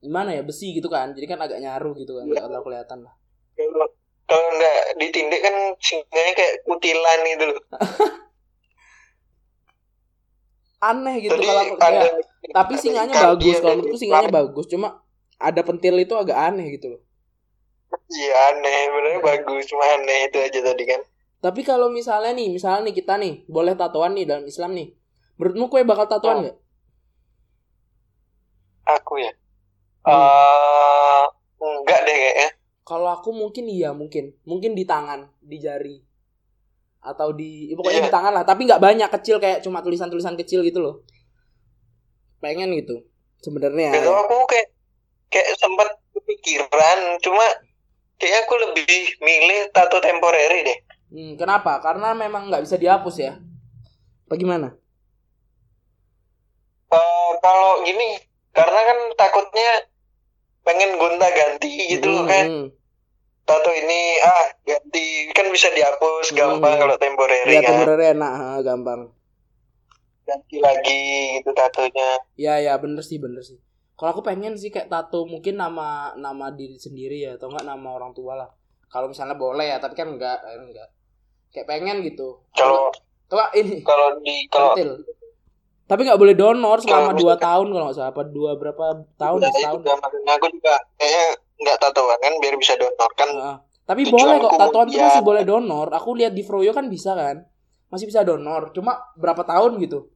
gimana ya besi gitu kan. Jadi kan agak nyaru gitu kan, nggak terlalu kelihatan lah. Kalau- nggak ditindik kan singanya kayak kutilan gitu loh Aneh gitu kalau ya. Tapi singanya bagus kalau di menurutku singanya bagus. Cuma ada pentil itu agak aneh gitu loh. Iya aneh, benernya bagus, cuma aneh itu aja tadi kan. Tapi kalau misalnya nih, misalnya nih kita nih boleh tatoan nih dalam Islam nih. Menurutmu kue bakal tatoan Oh. nggak? Aku ya. Hmm. eh enggak deh kayaknya. Kalau aku mungkin iya mungkin, mungkin di tangan, di jari, atau di, ya pokoknya Iya. di tangan lah. Tapi nggak banyak kecil kayak cuma tulisan-tulisan kecil gitu loh. Pengen gitu sebenarnya. Gitu aku kayak kayak sempat kepikiran, cuma kayaknya aku lebih milih tato temporary deh. Hmm, kenapa? Karena memang nggak bisa dihapus ya. Bagaimana? Eh kalau gini, karena kan takutnya pengen gonta ganti gitu loh kan. Hmm, Tato ini ah ganti kan bisa dihapus gampang Hmm. kalau temporary Iya kan. temporary enak, ha, gampang. Ganti lagi gitu tatonya. Ya ya bener sih bener sih. Kalau aku pengen sih kayak tato mungkin nama nama diri sendiri ya atau enggak nama orang tua lah. Kalau misalnya boleh ya, tapi kan enggak, enggak. Kayak pengen gitu. Kalau coba ini kalau di kalau tapi nggak boleh donor selama Kalau dua tahun kalau nggak salah. Apa dua berapa tahun Nah, itu setahun juga makanya aku juga kayaknya nggak tatoan kan biar bisa donor kan. Heeh. tapi boleh kok tatoan tuh masih boleh donor. Aku lihat di Froyo kan bisa kan? Masih bisa donor. Cuma berapa tahun gitu?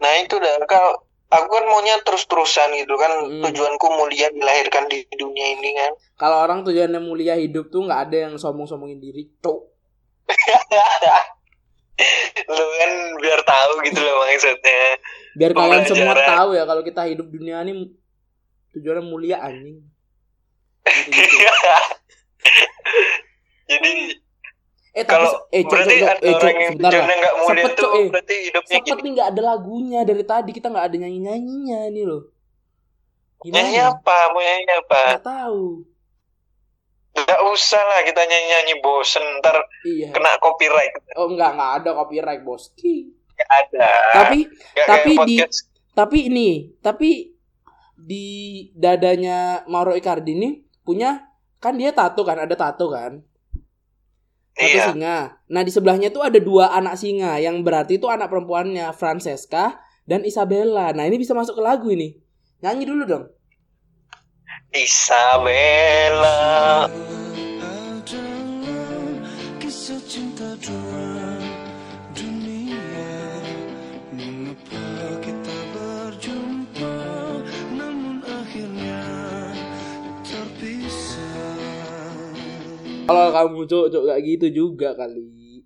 Nah itu dah kalau aku kan maunya terus-terusan gitu kan Mm. tujuanku mulia dilahirkan di dunia ini kan. Kalau orang tujuannya mulia hidup tuh nggak ada yang sombong-sombongin diri cok lu kan biar tahu gitu loh maksudnya. Biar kalian semua tahu ya kalau kita hidup dunia ini tujuannya mulia anjing. Gitu-gitu. jadi eh tapi kalau eh cok berarti cok eh cok yang sebentar lah. nggak mulia Sepet, tuh Cok, eh. berarti hidupnya Sepet nih nggak ada lagunya dari tadi kita nggak ada nyanyi nyanyinya nih loh nyanyi gimana apa? Mau nyanyi apa? Nggak tahu. Nggak usah lah kita nyanyi nyanyi bosen. Ntar iya. kena copyright. Oh enggak nggak ada copyright boski nggak ada. Tapi Nggak tapi di- tapi ini tapi di dadanya Mauro Icardi ini punya kan dia tato kan ada tato kan tato iya. singa. Nah di sebelahnya tuh ada dua anak singa. Yang berarti itu anak perempuannya Francesca dan Isabella. Nah ini bisa masuk ke lagu ini. Nyanyi dulu dong. Isabella kalau kamu cok cok gak gitu juga kali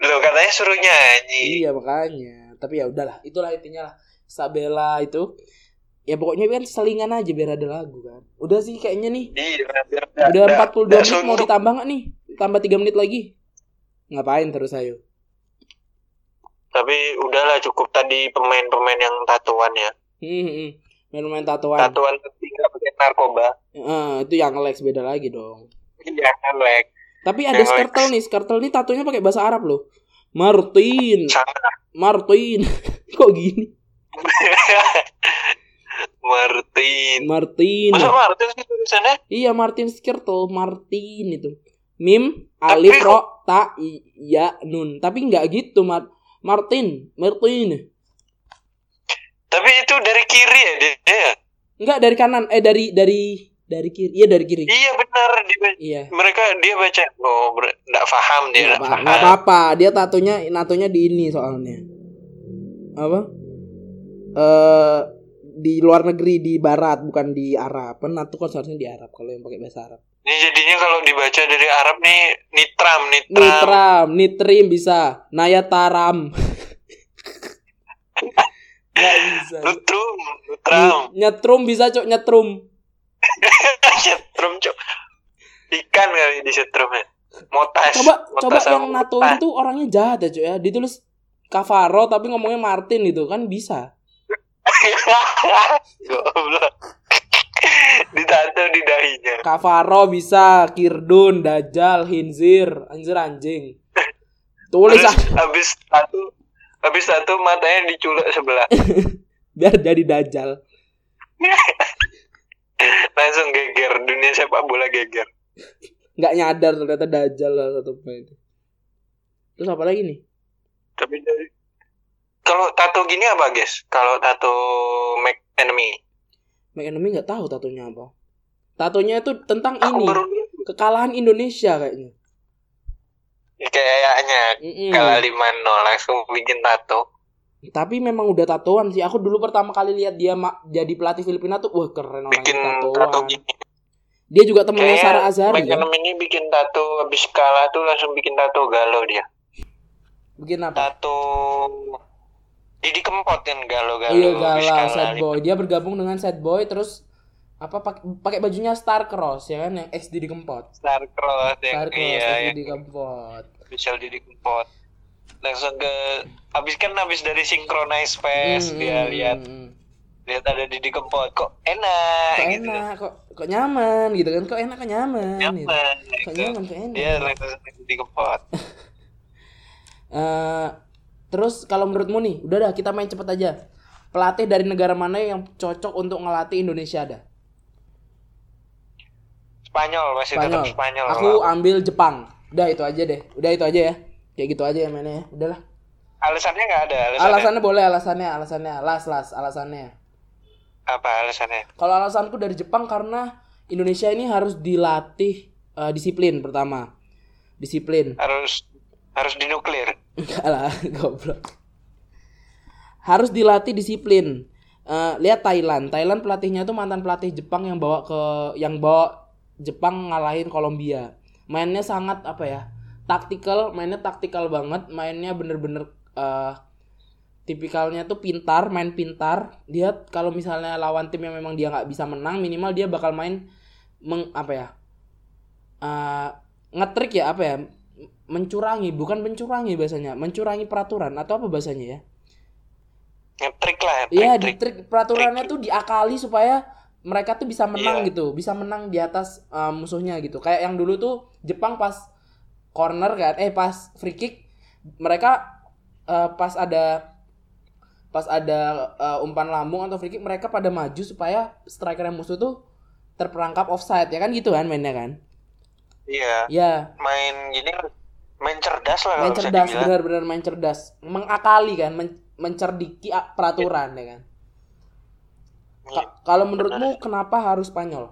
lo katanya suruh nyanyi iya makanya tapi ya udahlah itulah intinya lah Isabella itu ya pokoknya kan selingan aja biar ada lagu kan udah sih kayaknya nih iya biar Udah nggak- 42 nggak menit mau ditambah nggak nih? Tambah 3 menit lagi. Ngapain terus ayo? tapi udahlah cukup tadi pemain-pemain yang tatuan ya Hmm, hmm. Main-main tatoan. tatuan tapi nggak pakai narkoba Eh, itu yang Lex beda lagi dong. iya Lek Tapi ada Yang Lex. Skrtel nih, Skrtel nih tatonya pakai bahasa Arab loh. Martin, Martin. Kok gini? Martin Martin. masa Martin sih tulisannya Iya Martin Skrtel, Martin itu. Mim, alif, ro, ta, i, ya, nun. Tapi nggak gitu, Mar Martin, Martin. Tapi itu dari kiri ya dia dia Enggak dari kanan, eh dari dari dari kiri. Iya dari kiri. iya benar dia Iya. mereka dia baca oh ber- nggak paham dia apa- paham apa-apa, dia tatonya natonya di ini soalnya. Apa? Eh di luar negeri di barat bukan di Arab. Nato kan seharusnya di Arab kalau yang pakai bahasa Arab. ini jadinya kalau dibaca dari Arab nih nitram nitram Nitram, nitrim bisa. Nayataram. Bisa. nutrum nutram Nyetrum bisa, Cok, nyetrum. setrum cok ikan kali di setrum ya motas Coba coba Motas yang sama natoin motas. tuh orangnya jahat ya, Cok ya. Ditulis Cavaro tapi ngomongnya Martin gitu kan bisa. goblok ditato di dahinya Cavaro bisa, Kirdun, Dajjal, Hinzir, anjir anjing. Tulis terus ah, habis satu habis satu matanya diculek sebelah biar jadi Dajjal. langsung geger dunia sepak bola geger Nggak nyadar ternyata Dajjal lah satu pemain. Terus apa lagi nih? tapi dari kalau tato gini apa guys kalau tato make enemy Make Enemy nggak tahu tatonya apa. Tatonya itu tentang aku ini, baru kekalahan Indonesia kayaknya. Kayaknya kalah lima nol langsung bikin tato Tapi memang udah tatoan sih. Aku dulu pertama kali lihat dia jadi pelatih Filipina tuh, wah keren bikin tato tatoan. gini Dia juga temennya Sarah kan? enemy ini bikin tato habis kalah tuh langsung bikin tato galau dia Bikin apa? tato Didi Kempot kan galau-galau Iya galau sad boy. Dia bergabung dengan sad boy terus apa pakai bajunya Star Cross ya kan yang ex Didi Kempot. Star Cross yang Star Cross iya yang Didi Kempot. official Didi Kempot langsung ke habis kan habis dari synchronize fest Hmm, dia hmm, lihat hmm. lihat ada Didi Kempot kok enak Kok gitu enak, kok kok nyaman gitu kan? Kok enak kok nyaman. gitu. nyaman Kok gitu. nyaman, kok enak. dia langsung Didi Kempot Eh, terus kalau menurutmu nih, udah dah kita main cepet aja. Pelatih dari negara mana yang cocok untuk ngelatih Indonesia ada? Spanyol masih tetap Spanyol. Spanyol Aku ambil Jepang. Udah itu aja deh. Udah itu aja ya. Kayak gitu aja ya mainnya ya. Udahlah. Alasannya nggak ada. Alasannya, Alasannya boleh alasannya, alasannya. Las las alasannya. apa alasannya? Kalau alasanku dari Jepang karena Indonesia ini harus dilatih eh, disiplin pertama. Disiplin. Harus harus dinuklir. Enggak lah, goblok. Harus dilatih disiplin. Eh, lihat Thailand. Thailand pelatihnya tuh mantan pelatih Jepang yang bawa ke yang bawa Jepang ngalahin Kolombia. Mainnya sangat apa ya? Taktikal, mainnya taktikal banget, mainnya bener-bener eh, tipikalnya tuh pintar, main pintar. Dia kalau misalnya lawan tim yang memang dia nggak bisa menang, minimal dia bakal main meng, apa ya? eh, ngetrik ya apa ya? Mencurangi, bukan mencurangi bahasanya, mencurangi peraturan atau apa bahasanya ya? Ngetrik lah. Iya, di trik-trik. trik peraturannya tuh diakali supaya mereka tuh bisa menang Iya. gitu, bisa menang di atas uh, musuhnya gitu. Kayak yang dulu tuh Jepang pas corner kan, eh pas free kick mereka uh, pas ada pas ada uh, umpan lambung atau free kick mereka pada maju supaya striker yang musuh tuh terperangkap offside ya kan gitu kan mainnya kan. Iya. Ya, Main gini main cerdas lah main cerdas, benar-benar main cerdas, mengakali kan, men- mencerdiki peraturan ya kan. Ka- kalau menurutmu kenapa harus Spanyol?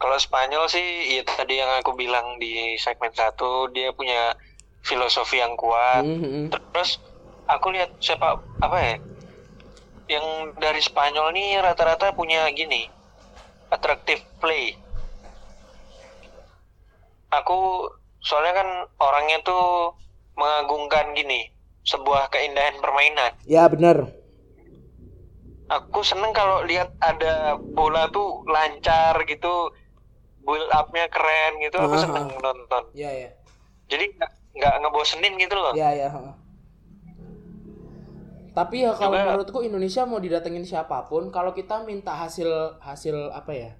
Kalau Spanyol sih, ya tadi yang aku bilang di segmen satu dia punya filosofi yang kuat. Mhm. Terus aku lihat sepak apa ya? Yang dari Spanyol nih rata-rata punya gini, attractive play. Aku soalnya kan orangnya tuh mengagungkan gini, sebuah keindahan permainan. Ya benar. Aku seneng kalau lihat ada bola tuh lancar gitu, build up-nya keren gitu. Aku Ah, seneng nonton. Ya ya. Jadi nggak ngebosenin gitu loh. Ya ya. heeh. Tapi ya kalau Juga- menurutku Indonesia mau didatengin siapa pun, kalau kita minta hasil hasil apa ya?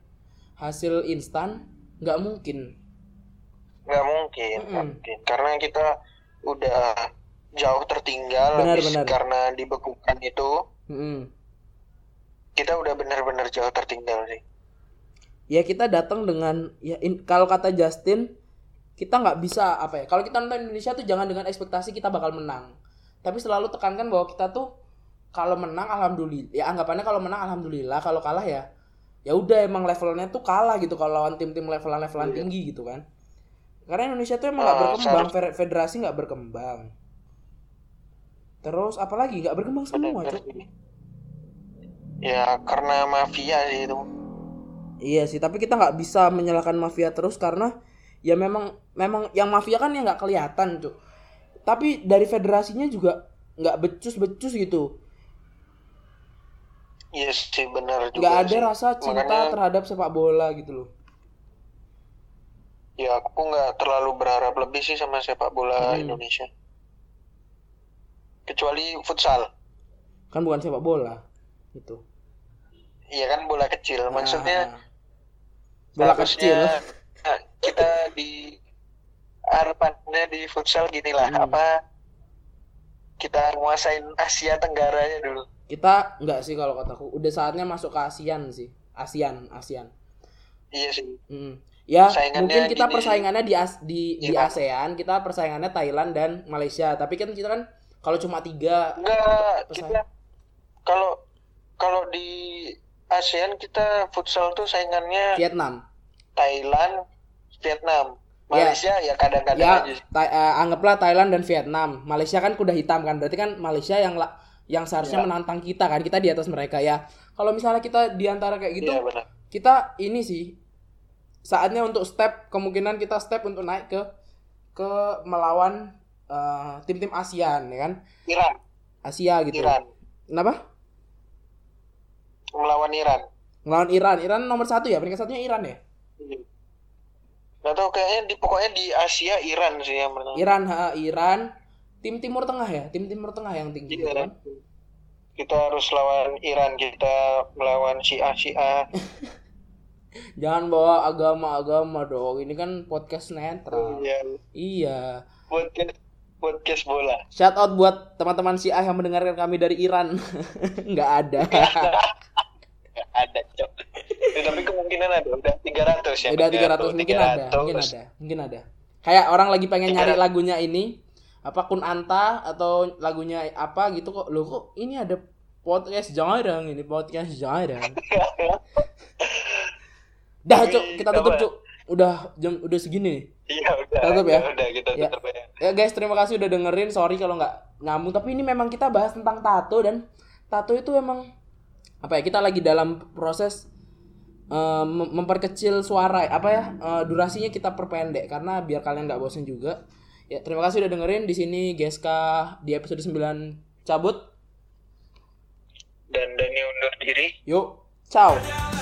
Hasil instan nggak mungkin. Nggak mungkin, nggak Mm-mm. mungkin. Karena kita udah jauh tertinggal Benar, habis benar. karena dibekukan itu. Mm-mm. Kita udah benar-benar jauh tertinggal sih. Ya kita datang dengan ya in- kalau kata Justin kita nggak bisa apa ya? Kalau kita nonton Indonesia tuh jangan dengan ekspektasi kita bakal menang. Tapi selalu tekankan bahwa kita tuh kalau menang alhamdulillah. Ya anggapannya kalau menang alhamdulillah, kalau kalah ya ya udah emang levelnya tuh kalah gitu kalau lawan tim-tim levelan-levelan tinggi gitu kan. Karena Indonesia tuh emang nggak Ah, berkembang, Fe- federasi nggak berkembang. Terus apalagi nggak berkembang semua, sih. Ya karena mafia sih itu. Iya sih, tapi kita nggak bisa menyalahkan mafia terus karena ya memang memang yang mafia kan yang nggak kelihatan tuh. Tapi dari federasinya juga nggak becus-becus gitu. Iya sih benar juga. Nggak ada sih. rasa cinta Makanya- terhadap sepak bola gitu loh. Ya aku nggak terlalu berharap lebih sih sama sepak bola Hmm. Indonesia. Kecuali futsal. Kan bukan sepak bola itu. Iya kan bola kecil. Maksudnya Ah, bola harusnya kecil. kita di harapannya di futsal gini lah Hmm. apa kita nguasain Asia Tenggaranya dulu. Kita nggak sih kalau kataku. Udah saatnya masuk ke ASEAN sih. ASEAN, ASEAN. Iya sih. Mm. Ya, mungkin kita gini. persaingannya di As- di di Iya. ASEAN, kita persaingannya Thailand dan Malaysia. Tapi kan kita kan kalau cuma tiga Enggak, Persaing- kita kalau kalau di ASEAN kita futsal tuh saingannya Vietnam. Thailand, Vietnam. Ya. Malaysia ya kadang-kadang Ya, aja. eh, anggaplah Thailand dan Vietnam. Malaysia kan kuda hitam kan. Berarti kan Malaysia yang yang seharusnya Iya. menantang kita kan. Kita di atas mereka ya. Kalau misalnya kita di antara kayak gitu, benar. kita ini sih saatnya untuk step kemungkinan kita step untuk naik ke ke melawan eh, tim-tim ASEAN ya kan. Iran, Asia gitu. Iran Kenapa? Melawan Iran. Melawan Iran. Iran nomor satu ya. Peringkat satunya Iran ya. Gak tau kayaknya di pokoknya di Asia Iran sih yang menang. Iran, ha, Iran. Tim Timur Tengah ya. Tim Timur Tengah yang tinggi Iya. kan. Kita harus lawan Iran, kita melawan Syiah Syiah. Jangan bawa agama-agama dong. Ini kan podcast netral. Iya. Iya. Podcast podcast bola. Shout out buat teman-teman si yang mendengarkan kami dari Iran. Nggak ada. kemungkinan ada udah 300 ya. Udah 300 mungkin ada, mungkin ada, mungkin ada. Kayak orang lagi pengen nyari 300. lagunya ini apa Kun Anta atau lagunya apa gitu kok. Loh kok ini ada podcast jarang ini podcast jarang. Dah, Cuk, kita tutup, Apa? Cuk. Udah jam udah segini nih. Iya udah. Tutup ya? Udah kita Ya. tutup ya. Ya guys, terima kasih udah dengerin. Sorry kalau nggak nyambung, tapi ini memang kita bahas tentang tato dan tato itu memang apa ya? Kita lagi dalam proses eh, mem- memperkecil suara apa ya? eh, durasinya kita perpendek karena biar kalian nggak bosan juga. Ya, terima kasih udah dengerin di sini Geska di episode 9 cabut. Dan Dani undur diri. Yuk, ciao.